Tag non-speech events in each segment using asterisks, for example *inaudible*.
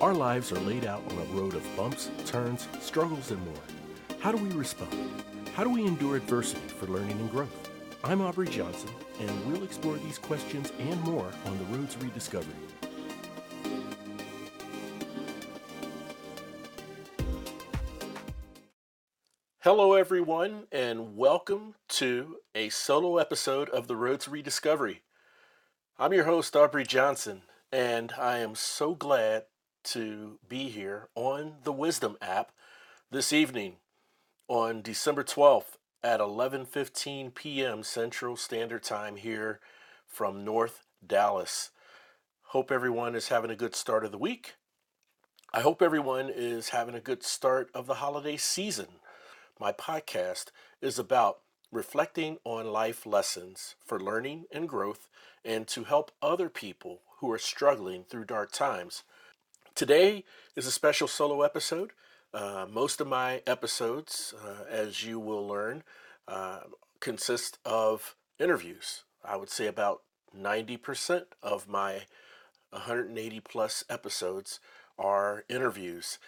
Our lives are laid out on a road of bumps, turns, struggles, and more. How do we respond? How do we endure adversity for learning and growth? I'm Aubrey Johnson, and we'll explore these questions and more on the Road to Rediscovery. Hello, everyone, and welcome to a solo episode of the Road to Rediscovery. I'm your host, Aubrey Johnson, and I am so glad to be here on the Wisdom app this evening on December 12th at 11:15 p.m. Central Standard Time here from North Dallas. Hope everyone is having a good start of the week. I hope everyone is having a good start of the holiday season. My podcast is about reflecting on life lessons for learning and growth and to help other people who are struggling through dark times. Today is a special solo episode. Uh, most of my episodes, uh, as you will learn, uh, consist of interviews. I would say about 90% of my 180 plus episodes are interviews.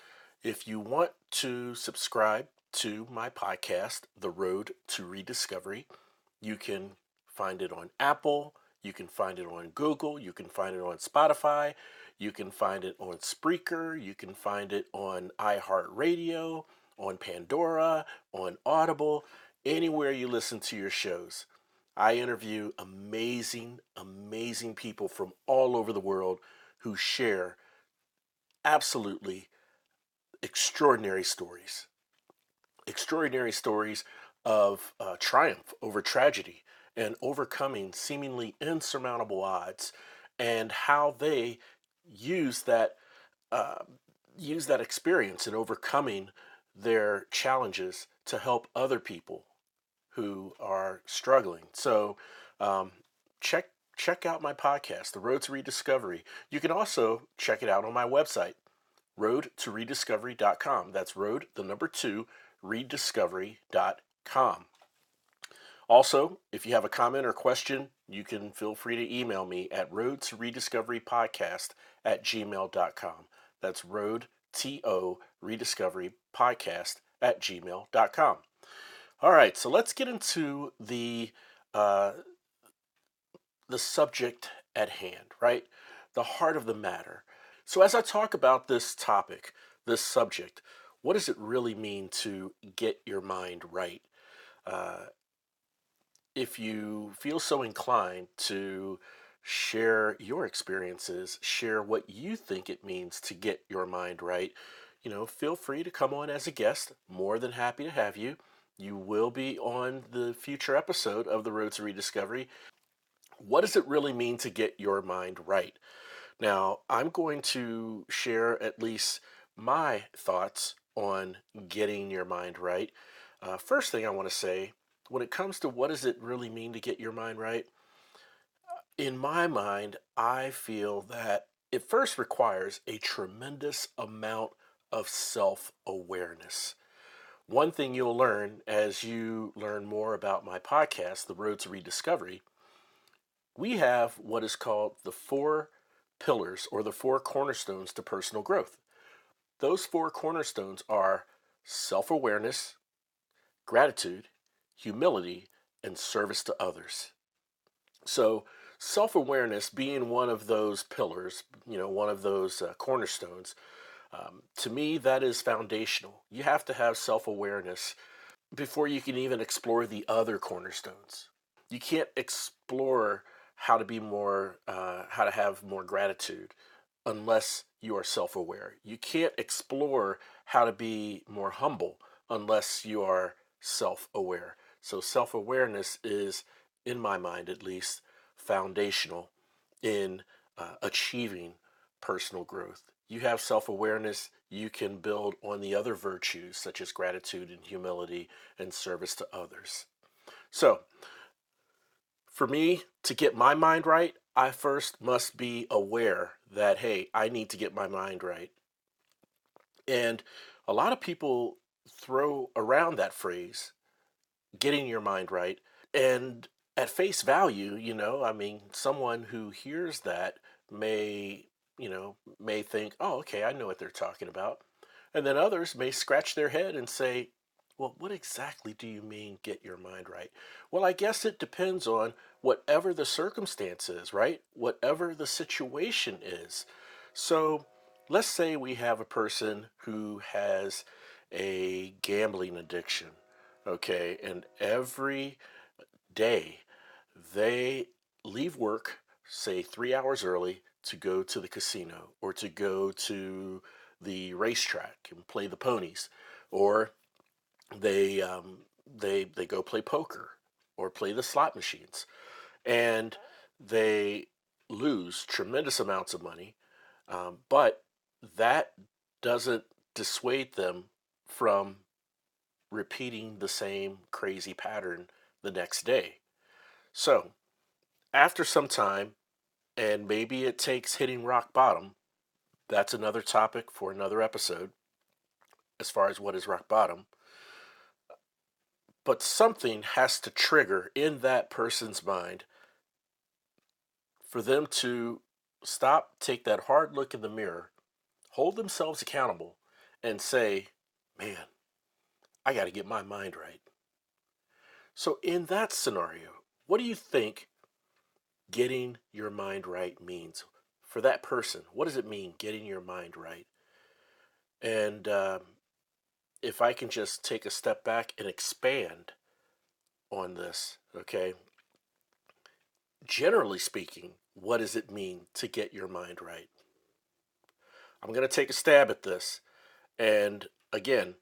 If you want to subscribe to my podcast, The Road to Rediscovery, you can find it on Apple, you can find it on Google, you can find it on Spotify, you can find it on Spreaker. You can find it on iHeartRadio, on Pandora, on Audible, anywhere you listen to your shows. I interview amazing, amazing people from all over the world who share absolutely extraordinary stories. Extraordinary stories of uh, triumph over tragedy and overcoming seemingly insurmountable odds, and how they use that uh, use that experience in overcoming their challenges to help other people who are struggling. So um, check check out my podcast, The Road to Rediscovery. You can also check it out on my website, roadtorediscovery.com. That's road the number two rediscovery.com. Also, if you have a comment or question, you can feel free to email me at road to rediscovery podcast at gmail.com. That's road to rediscovery podcast at gmail.com. All right, so let's get into the uh, the subject at hand, right? The heart of the matter. So as I talk about this topic, this subject, what does it really mean to get your mind right? Uh, if you feel so inclined to share your experiences, share what you think it means to get your mind right, you know, feel free to come on as a guest. More than happy to have you. You will be on the future episode of The Road to Rediscovery. What does it really mean to get your mind right? Now, I'm going to share at least my thoughts on getting your mind right. Uh, first thing I want to say when it comes to what does it really mean to get your mind right, in my mind, I feel that it first requires a tremendous amount of self awareness. One thing you'll learn as you learn more about my podcast, The Road to Rediscovery, we have what is called the four pillars or the four cornerstones to personal growth. Those four cornerstones are self awareness, gratitude, humility, and service to others. So, self awareness being one of those pillars, you know, one of those uh, cornerstones, um, to me, that is foundational. You have to have self awareness before you can even explore the other cornerstones. You can't explore how to be more, uh, how to have more gratitude unless you are self aware. You can't explore how to be more humble unless you are self aware. So, self awareness is, in my mind at least, foundational in uh, achieving personal growth. You have self awareness, you can build on the other virtues such as gratitude and humility and service to others. So, for me to get my mind right, I first must be aware that, hey, I need to get my mind right. And a lot of people throw around that phrase getting your mind right. And at face value, you know, I mean, someone who hears that may you know, may think, oh, okay, I know what they're talking about. And then others may scratch their head and say, well, what exactly do you mean get your mind right? Well, I guess it depends on whatever the circumstance is, right? Whatever the situation is. So let's say we have a person who has a gambling addiction, okay, and every day they leave work, say three hours early, to go to the casino or to go to the racetrack and play the ponies, or they um, they they go play poker or play the slot machines, and they lose tremendous amounts of money, um, but that doesn't dissuade them from repeating the same crazy pattern the next day. So, after some time, and maybe it takes hitting rock bottom, that's another topic for another episode as far as what is rock bottom. But something has to trigger in that person's mind for them to stop, take that hard look in the mirror, hold themselves accountable, and say, man, I got to get my mind right. So, in that scenario, what do you think getting your mind right means for that person? What does it mean, getting your mind right? And um, if I can just take a step back and expand on this, okay? Generally speaking, what does it mean to get your mind right? I'm going to take a stab at this. And again,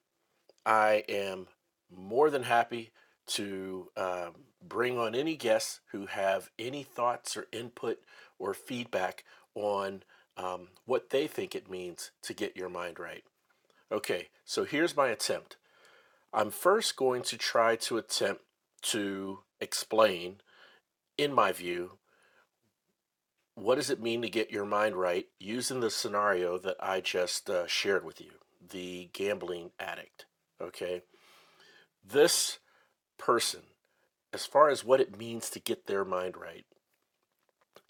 I am more than happy to um, bring on any guests who have any thoughts or input or feedback on um, what they think it means to get your mind right. Okay, so here's my attempt. I'm first going to try to attempt to explain, in my view, what does it mean to get your mind right using the scenario that I just uh, shared with you the gambling addict. Okay, this person, as far as what it means to get their mind right,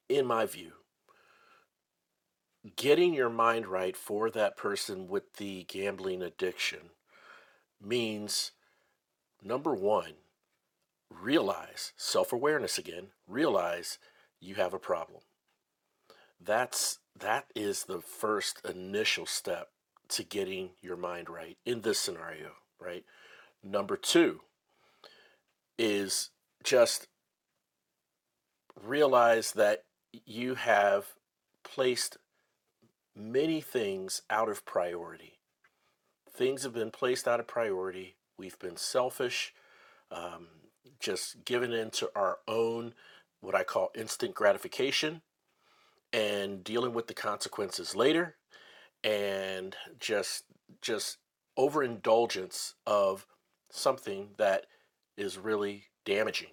in my view, getting your mind right for that person with the gambling addiction means number one, realize self awareness again, realize you have a problem. That's that is the first initial step to getting your mind right in this scenario, right? Number two is just realize that you have placed many things out of priority. Things have been placed out of priority. We've been selfish, um, just given into our own, what I call instant gratification, and dealing with the consequences later, and just just overindulgence of something that is really damaging,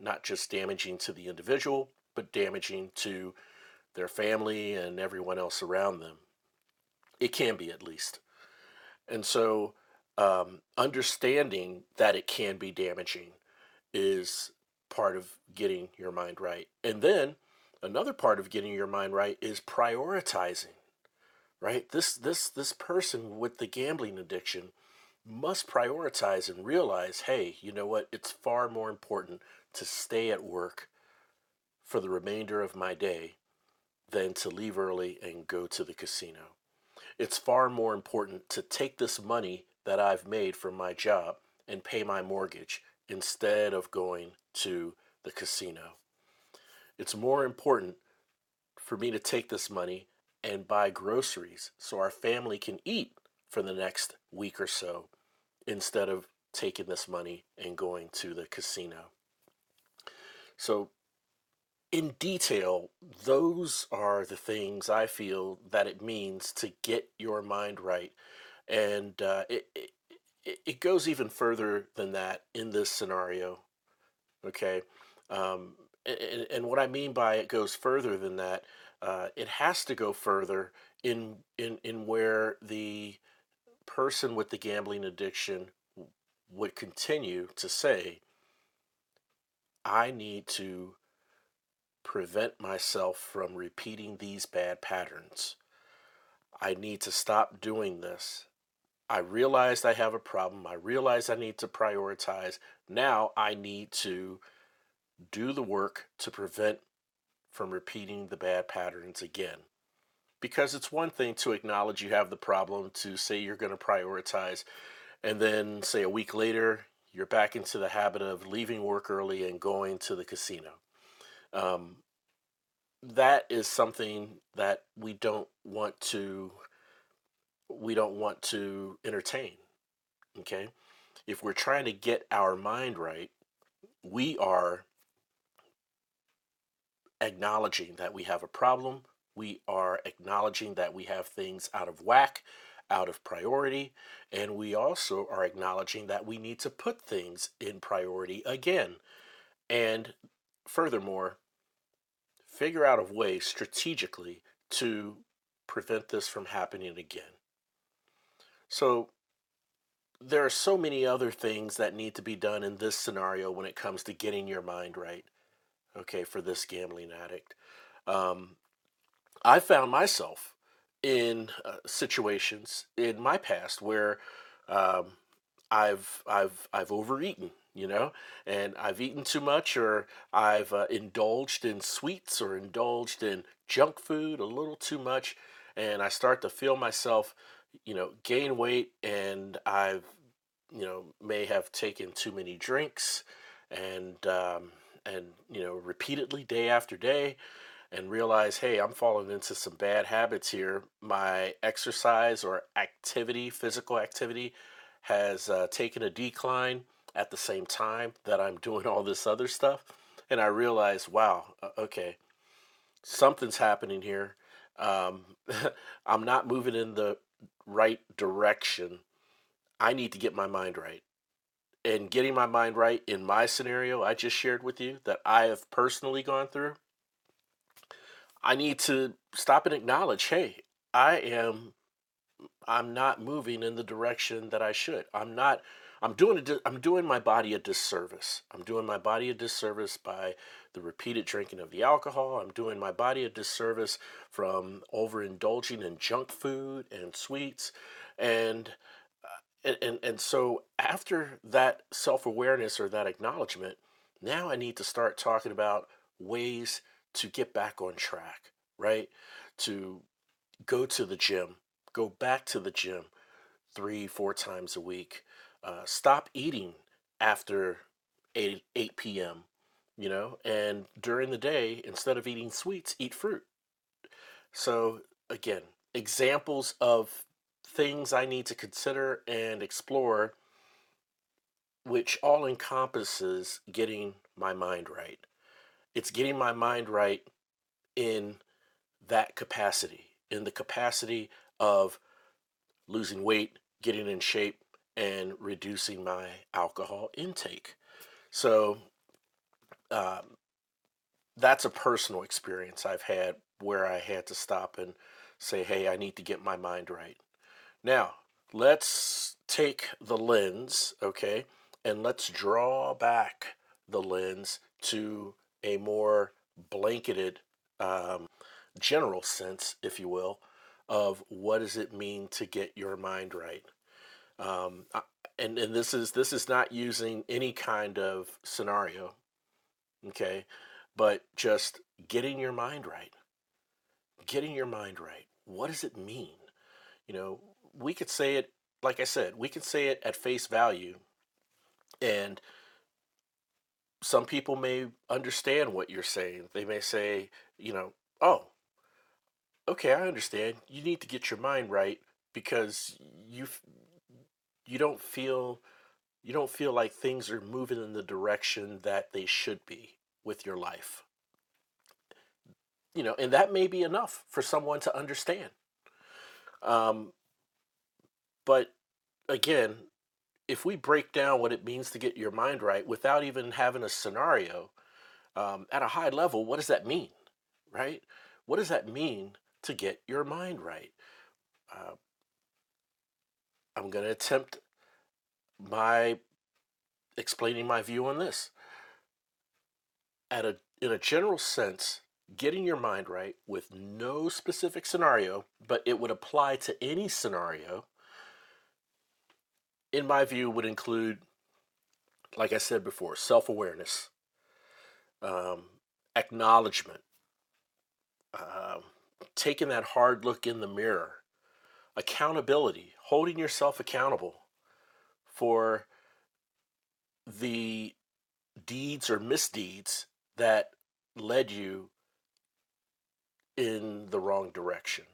not just damaging to the individual, but damaging to their family and everyone else around them. It can be, at least. And so, um, understanding that it can be damaging is part of getting your mind right. And then another part of getting your mind right is prioritizing. Right? This this this person with the gambling addiction must prioritize and realize, hey, you know what? It's far more important to stay at work for the remainder of my day than to leave early and go to the casino. It's far more important to take this money that I've made from my job and pay my mortgage instead of going to the casino. It's more important for me to take this money and buy groceries so our family can eat for the next week or so instead of taking this money and going to the casino. So in detail, those are the things I feel that it means to get your mind right. And uh, it, it, it goes even further than that in this scenario. Okay. Um, and, and, what I mean by it goes further than that, uh, it has to go further in, in, in where the person with the gambling addiction would continue to say, I need to prevent myself from repeating these bad patterns. I need to stop doing this. I realized I have a problem. I realize I need to prioritize. Now I need to do the work to prevent from repeating the bad patterns again. Because it's one thing to acknowledge you have the problem, to say you're going to prioritize, and then say a week later, you're back into the habit of leaving work early and going to the casino. Um, that is something that we don't want to we don't want to entertain okay if we're trying to get our mind right we are acknowledging that we have a problem we are acknowledging that we have things out of whack out of priority and we also are acknowledging that we need to put things in priority again and furthermore figure out a way strategically to prevent this from happening again so there are so many other things that need to be done in this scenario when it comes to getting your mind right. Okay, for this gambling addict, um, I found myself in uh, situations in my past where um, I've I've I've overeaten, you know, and I've eaten too much, or I've uh, indulged in sweets or indulged in junk food a little too much, and I start to feel myself you know, gain weight and I've, you know, may have taken too many drinks and, um, and, you know, repeatedly day after day and realize, hey, I'm falling into some bad habits here. My exercise or activity, physical activity, has uh, taken a decline at the same time that I'm doing all this other stuff. And I realize, wow, okay, something's happening here. Um, *laughs* I'm not moving in the right direction, I need to get my mind right. And getting my mind right in my scenario I just shared with you that I have personally gone through, I need to stop and acknowledge, hey, I am I'm not moving in the direction that I should. I'm not I'm doing a, I'm doing my body a disservice. I'm doing my body a disservice by the repeated drinking of the alcohol. I'm doing my body a disservice from overindulging in junk food and sweets, and uh, and and so after that self-awareness or that acknowledgement, now I need to start talking about ways to get back on track, right? To go to the gym, go back to the gym three, four times a week uh, stop eating after 8, 8 p.m., you know, and during the day, instead of eating sweets, eat fruit. So, again, examples of things I need to consider and explore, which all encompasses getting my mind right. It's getting my mind right in that capacity, in the capacity of losing weight, getting in shape, and reducing my alcohol intake. So um, that's a personal experience I've had where I had to stop and say, hey, I need to get my mind right. Now, let's take the lens, okay, and let's draw back the lens to a more blanketed, um, general sense, if you will, of what does it mean to get your mind right. Um, and and this is this is not using any kind of scenario, okay, but just getting your mind right. Getting your mind right. What does it mean? You know, we could say it like I said, we could say it at face value, and some people may understand what you're saying. They may say, you know, oh, okay, I understand. You need to get your mind right because you you don't feel you don't feel like things are moving in the direction that they should be with your life. You know, and that may be enough for someone to understand. Um, but again, if we break down what it means to get your mind right without even having a scenario um, at a high level, what does that mean, right? What does that mean to get your mind right? Uh, I'm going to attempt my explaining my view on this. At a in a general sense, getting your mind right with no specific scenario, but it would apply to any scenario, in my view, would include, like I said before, self awareness, um, acknowledgement, um, taking that hard look in the mirror, accountability, holding yourself accountable for the deeds or misdeeds that led you in the wrong direction.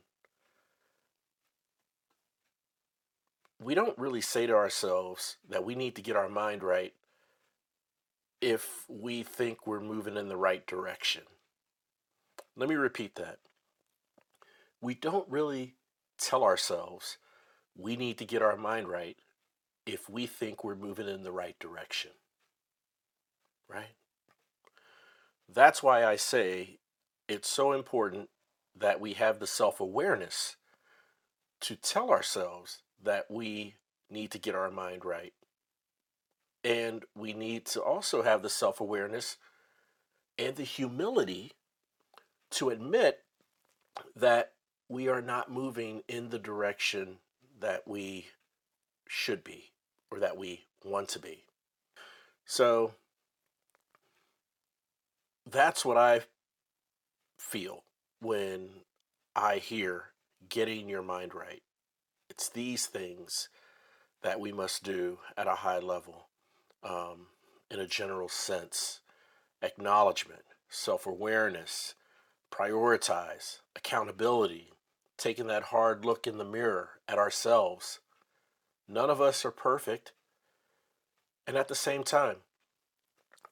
We don't really say to ourselves that we need to get our mind right if we think we're moving in the right direction. Let me repeat that. We don't really tell ourselves we need to get our mind right if we think we're moving in the right direction. Right? That's why I say it's so important that we have the self awareness to tell ourselves that we need to get our mind right. And we need to also have the self awareness and the humility to admit that we are not moving in the direction that we should be or that we want to be. So that's what I feel when I hear getting your mind right. It's these things that we must do at a high level um, in a general sense acknowledgement, self awareness, prioritize, accountability, taking that hard look in the mirror at ourselves. None of us are perfect. And at the same time,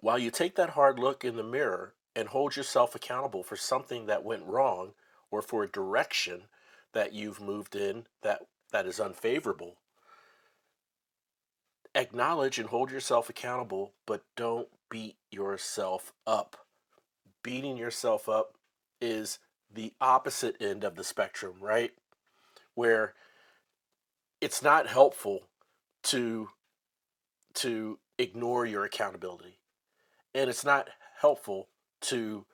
while you take that hard look in the mirror and hold yourself accountable for something that went wrong or for a direction that you've moved in that, that is unfavorable, acknowledge and hold yourself accountable, but don't beat yourself up. Beating yourself up is the opposite end of the spectrum, right? Where it's not helpful to to ignore your accountability. And it's not helpful to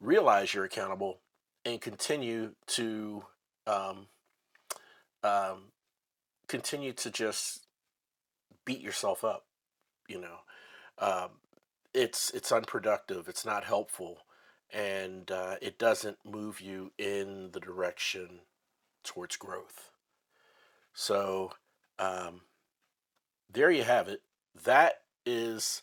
realize you're accountable and continue to um, um, continue to just beat yourself up. You know, um, it's it's unproductive. It's not helpful, and uh, it doesn't move you in the direction towards growth. So um, there you have it. That is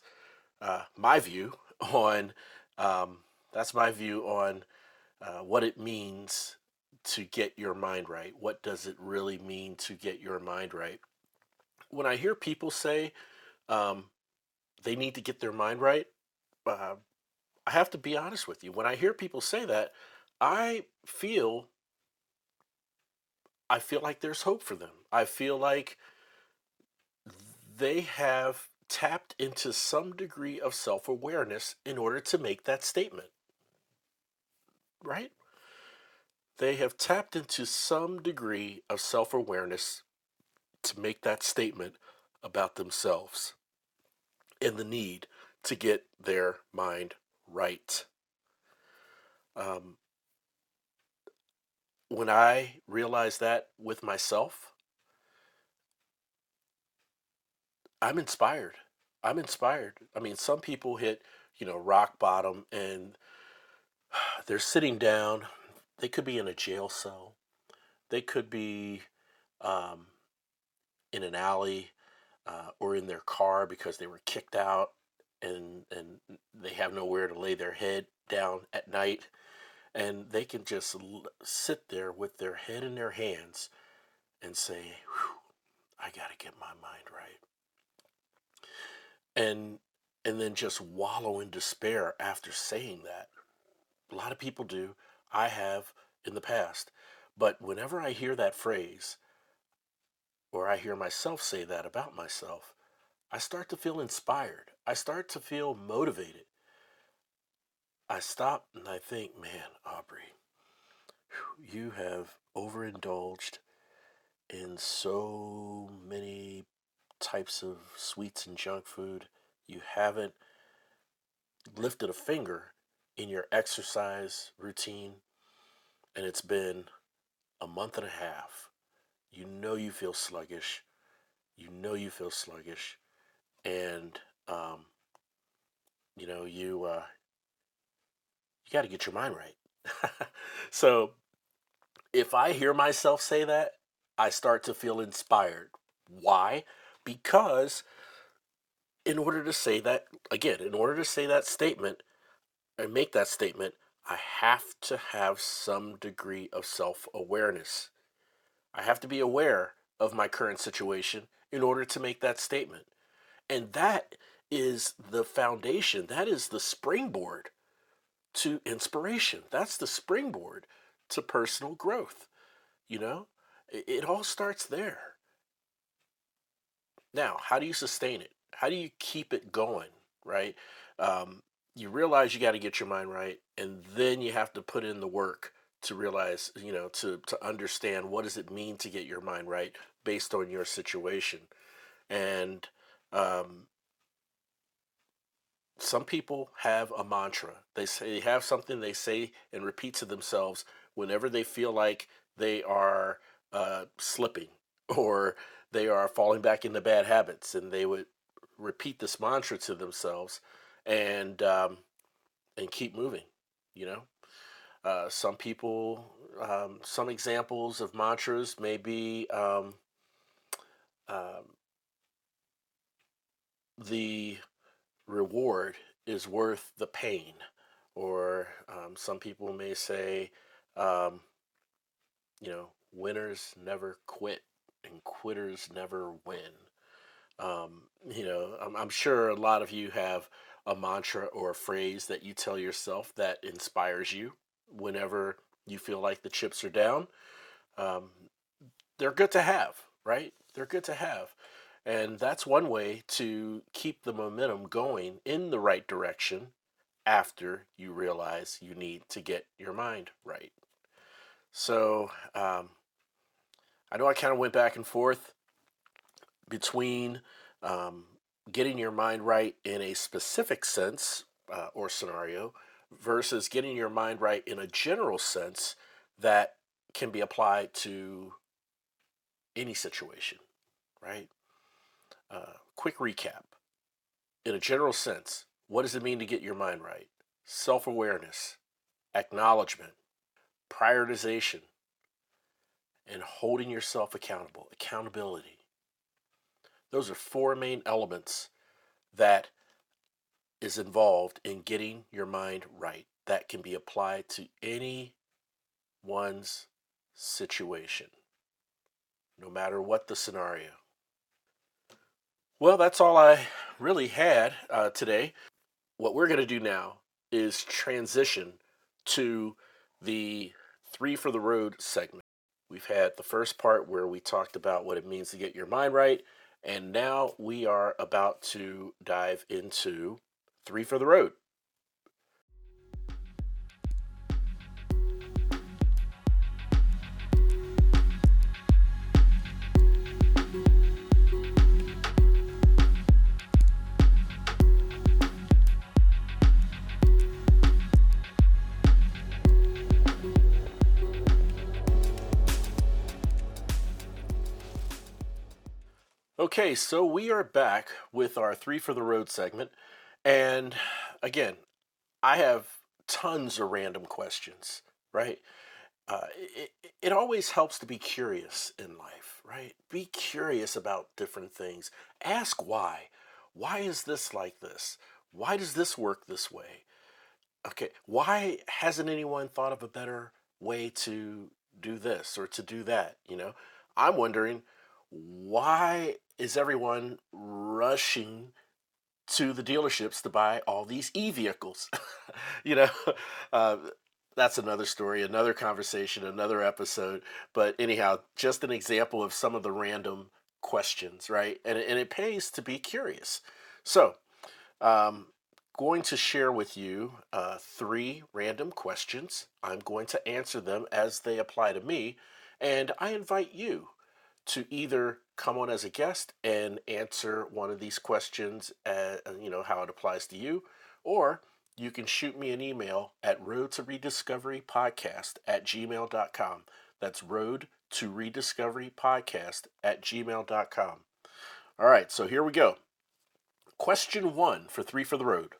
uh, my view *laughs* on um, that's my view on uh, what it means to get your mind right. What does it really mean to get your mind right? When I hear people say um, they need to get their mind right, uh, I have to be honest with you. When I hear people say that, I feel I feel like there's hope for them. I feel like they have tapped into some degree of self awareness in order to make that statement. Right? They have tapped into some degree of self awareness to make that statement about themselves and the need to get their mind right. Um, when I realize that with myself, I'm inspired. I'm inspired. I mean, some people hit, you know, rock bottom and *sighs* they're sitting down. They could be in a jail cell. They could be um, in an alley uh, or in their car because they were kicked out and and they have nowhere to lay their head down at night and they can just sit there with their head in their hands and say I got to get my mind right and and then just wallow in despair after saying that. A lot of people do. I have in the past. But whenever I hear that phrase, or I hear myself say that about myself, I start to feel inspired. I start to feel motivated. I stop and I think, man, Aubrey, you have overindulged in so many types of sweets and junk food. You haven't lifted a finger in your exercise routine and it's been a month and a half, you know you feel sluggish, you know you feel sluggish, and um, you know you uh, you got to get your mind right. *laughs* so if I hear myself say that, I start to feel inspired. Why? Because in order to say that again, in order to say that statement and make that statement, I have to have some degree of self awareness. I have to be aware of my current situation in order to make that statement. And that is the foundation, that is the springboard to inspiration. That's the springboard to personal growth. You know, it, it all starts there. Now, how do you sustain it? How do you keep it going, right? Um, you realize you got to get your mind right, and then you have to put in the work to realize, you know, to to understand what does it mean to get your mind right based on your situation, and um, some people have a mantra. They say they have something they say and repeat to themselves whenever they feel like they are uh, slipping *laughs* or they are falling back into bad habits, and they would repeat this mantra to themselves and um, and keep moving. You know, uh, some people, um, some examples of mantras may be um, um, the reward is worth the pain, or um, some people may say, um, you know, winners never quit and quitters never win. You know, I'm, I'm sure a lot of you have a mantra or a phrase that you tell yourself that inspires you whenever you feel like the chips are down. Um, they're good to have, right? They're good to have. And that's one way to keep the momentum going in the right direction after you realize you need to get your mind right. So um, I know I kind of went back and forth between um, getting your mind right in a specific sense uh, or scenario versus getting your mind right in a general sense that can be applied to any situation, right? Uh, quick recap. In a general sense, what does it mean to get your mind right? Self awareness, acknowledgement, prioritization, and holding yourself accountable. Accountability. Those are four main elements that is involved in getting your mind right that can be applied to any one's situation, no matter what the scenario. Well, that's all I really had uh, today. What we're going to do now is transition to the three for the road segment. We've had the first part where we talked about what it means to get your mind right, and now we are about to dive into three for the road. Okay, so we are back with our three for the road segment. And again, I have tons of random questions, right? Uh, it, it always helps to be curious in life, right? Be curious about different things. Ask why. Why is this like this? Why does this work this way? Okay, why hasn't anyone thought of a better way to do this or to do that? You know, I'm wondering why is everyone rushing to the dealerships to buy all these e-vehicles? *laughs* you know, *laughs* uh, that's another story, another conversation, another episode. But anyhow, just an example of some of the random questions, right? And, and it pays to be curious. So, um, going to share with you uh, three random questions. I'm going to answer them as they apply to me, and I invite you to either come on as a guest and answer one of these questions, uh, you know, how it applies to you, or you can shoot me an email at road to rediscovery podcast at gmail.com. That's road to rediscovery podcast at gmail.com. All right, so here we go. Question one for three for the road.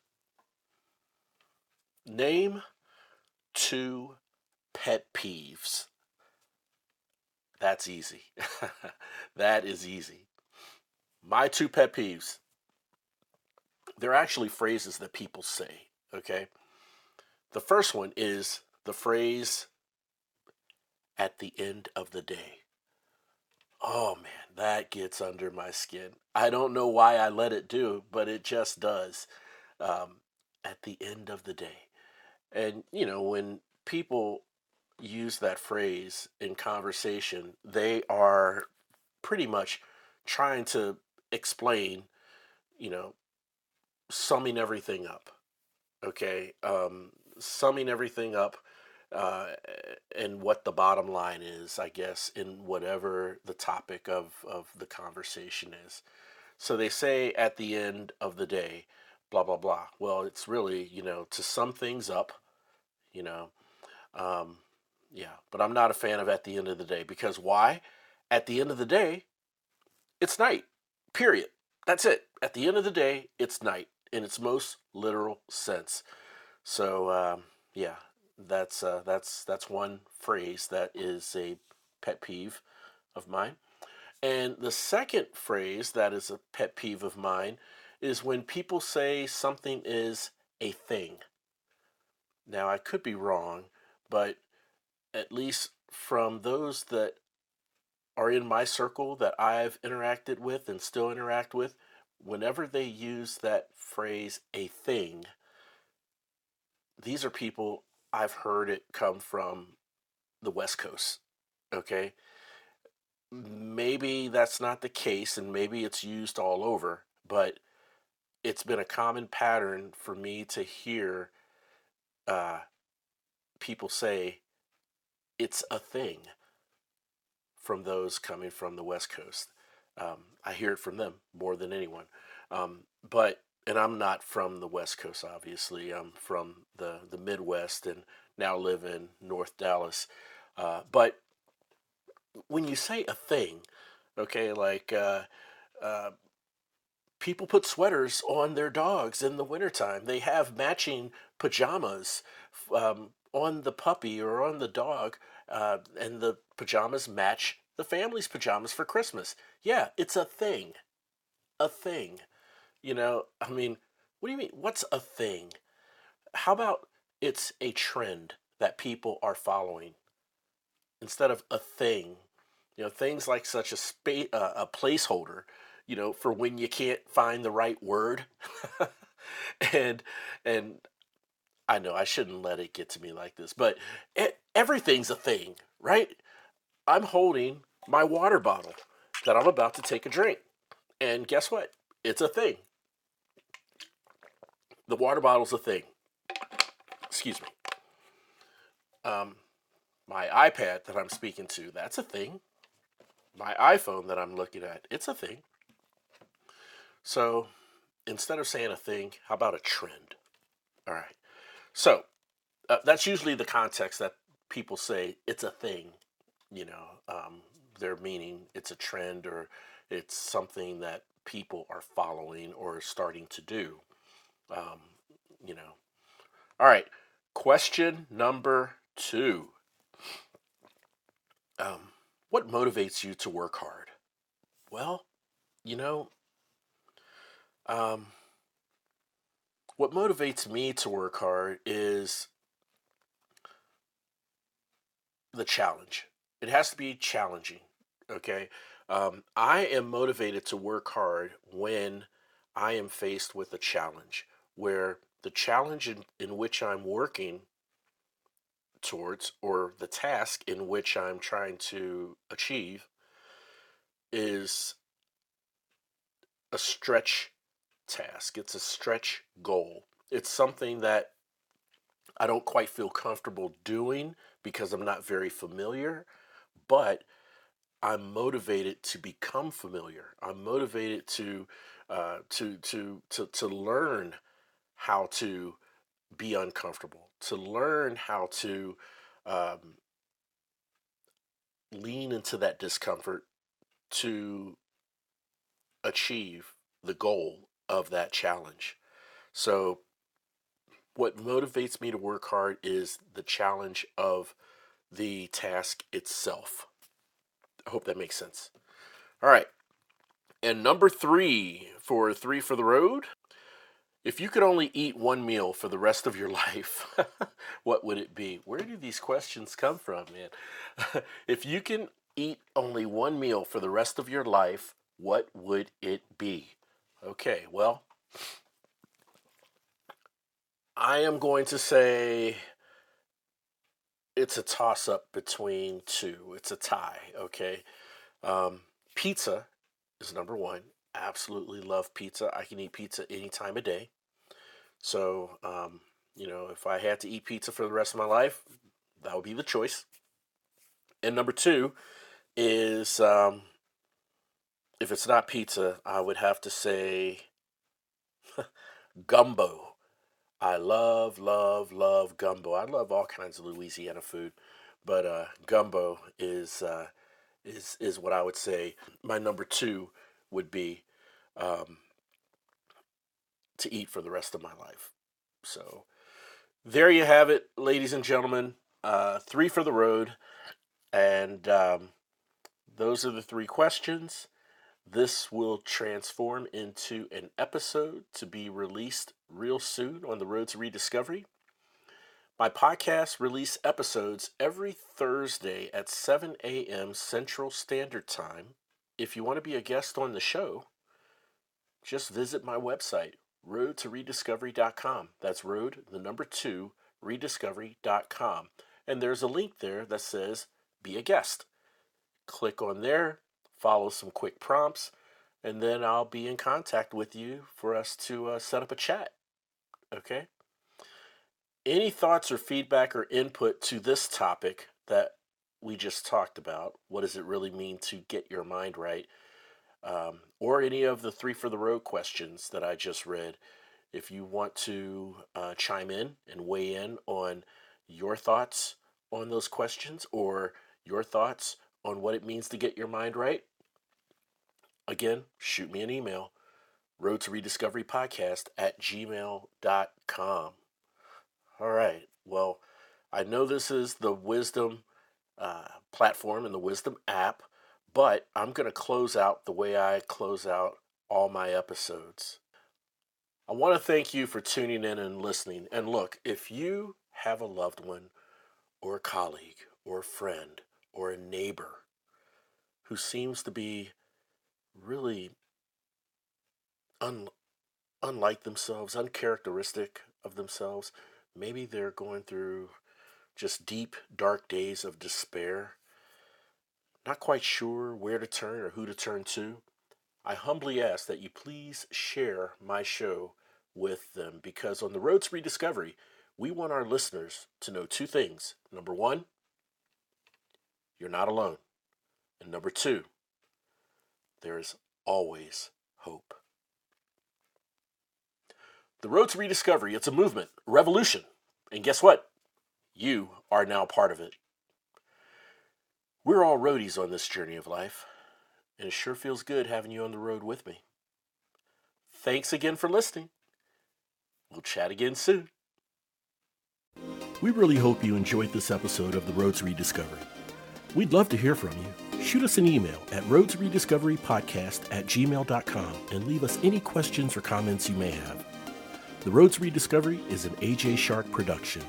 Name two pet peeves. That's easy. *laughs* that is easy. My two pet peeves. They're actually phrases that people say, okay? The first one is the phrase at the end of the day. Oh man, that gets under my skin. I don't know why I let it do, but it just does. Um, at the end of the day. And, you know, when people use that phrase in conversation, they are pretty much trying to explain, you know, summing everything up. Okay. Um, summing everything up uh, and what the bottom line is, I guess, in whatever the topic of, of the conversation is. So they say at the end of the day, blah, blah, blah. Well, it's really, you know, to sum things up, you know, um, yeah, but I'm not a fan of at the end of the day because why? At the end of the day, it's night, period. That's it. At the end of the day, it's night in its most literal sense. So, um, yeah, that's uh, that's that's one phrase that is a pet peeve of mine. And the second phrase that is a pet peeve of mine is when people say something is a thing. Now, I could be wrong, but at least from those that are in my circle that I've interacted with and still interact with, whenever they use that phrase, a thing, these are people I've heard it come from the West Coast. Okay. Maybe that's not the case, and maybe it's used all over, but it's been a common pattern for me to hear uh, people say it's a thing from those coming from the West Coast. Um, I hear it from them more than anyone. Um, but and I'm not from the West Coast, obviously. I'm from the the Midwest and now live in North Dallas. Uh, but when you say a thing, okay, like uh, uh, people put sweaters on their dogs in the wintertime. They have matching pajamas um, on the puppy or on the dog, uh, and the pajamas match the family's pajamas for Christmas. Yeah, it's a thing. A thing. You know, I mean, what do you mean? What's a thing? How about it's a trend that people are following instead of a thing? You know, things like such a space, uh, a placeholder, you know, for when you can't find the right word. *laughs* and and I know I shouldn't let it get to me like this, but it, everything's a thing, right? I'm holding my water bottle that I'm about to take a drink. And guess what? It's a thing. The water bottle's a thing. Excuse me. Um, my iPad that I'm speaking to, that's a thing. My iPhone that I'm looking at, it's a thing. So instead of saying a thing, how about a trend? All right. So uh, that's usually the context that people say it's a thing. You know, um, they're meaning it's a trend or it's something that people are following or starting to do. Um, you know. All right. Question number two. Um, what motivates you to work hard? Well, you know, um, what motivates me to work hard is the challenge. It has to be challenging. Okay. Um, I am motivated to work hard when I am faced with a challenge where the challenge in, in which I'm working towards or the task in which I'm trying to achieve is a stretch task. It's a stretch goal. It's something that I don't quite feel comfortable doing because I'm not very familiar, but I'm motivated to become familiar. I'm motivated to uh, to to to to learn how to be uncomfortable, to learn how to um, lean into that discomfort to achieve the goal of that challenge. So, what motivates me to work hard is the challenge of the task itself. I hope that makes sense. All right. And number three for three for the road. If you could only eat one meal for the rest of your *laughs* life, what would it be? Where do these questions come from, man? *laughs* if you can eat only one meal for the rest of your life, what would it be? Okay, well, I am going to say it's a toss up between two. It's a tie, okay? Um, pizza is number one. Absolutely love pizza. I can eat pizza any time of day. So, um, you know, if I had to eat pizza for the rest of my life, that would be the choice. And number two is um, if it's not pizza, I would have to say gumbo. I love, love, love gumbo. I love all kinds of Louisiana food, but uh, gumbo is uh, is is what I would say. My number two would be um, to eat for the rest of my life. So there you have it, ladies and gentlemen. Uh, three for the road, and um, those are the three questions. This will transform into an episode to be released real soon on the road to rediscovery. My podcast release episodes every Thursday at 7 a.m. Central Standard Time. If you want to be a guest on the show, just visit my website, road2rediscovery.com. That's road, the number two, rediscovery.com. And there's a link there that says be a guest. Click on there, follow some quick prompts, and then I'll be in contact with you for us to uh, set up a chat. Okay? Any thoughts or feedback or input to this topic that we just talked about? What does it really mean to get your mind right? Um, or any of the three for the road questions that I just read. If you want to uh, chime in and weigh in on your thoughts on those questions or your thoughts on what it means to get your mind right, again, shoot me an email road to rediscovery podcast at gmail.com. All right. Well, I know this is the Wisdom uh, platform and the Wisdom app, but I'm going to close out the way I close out all my episodes. I want to thank you for tuning in and listening. And look, if you have a loved one or a colleague or a friend or a neighbor who seems to be really un- unlike themselves, uncharacteristic of themselves. Maybe they're going through just deep, dark days of despair, not quite sure where to turn or who to turn to. I humbly ask that you please share my show with them because on the road to rediscovery, we want our listeners to know two things. Number one, you're not alone. And number two, there is always hope. The road to rediscovery, it's a movement, a revolution. And guess what? You are now part of it. We're all roadies on this journey of life, and it sure feels good having you on the road with me. Thanks again for listening. We'll chat again soon. We really hope you enjoyed this episode of The Road to Rediscovery. We'd love to hear from you. Shoot us an email at roadtorediscoverypodcast at gmail.com and leave us any questions or comments you may have. The Road to Rediscovery is an AJ Shark production.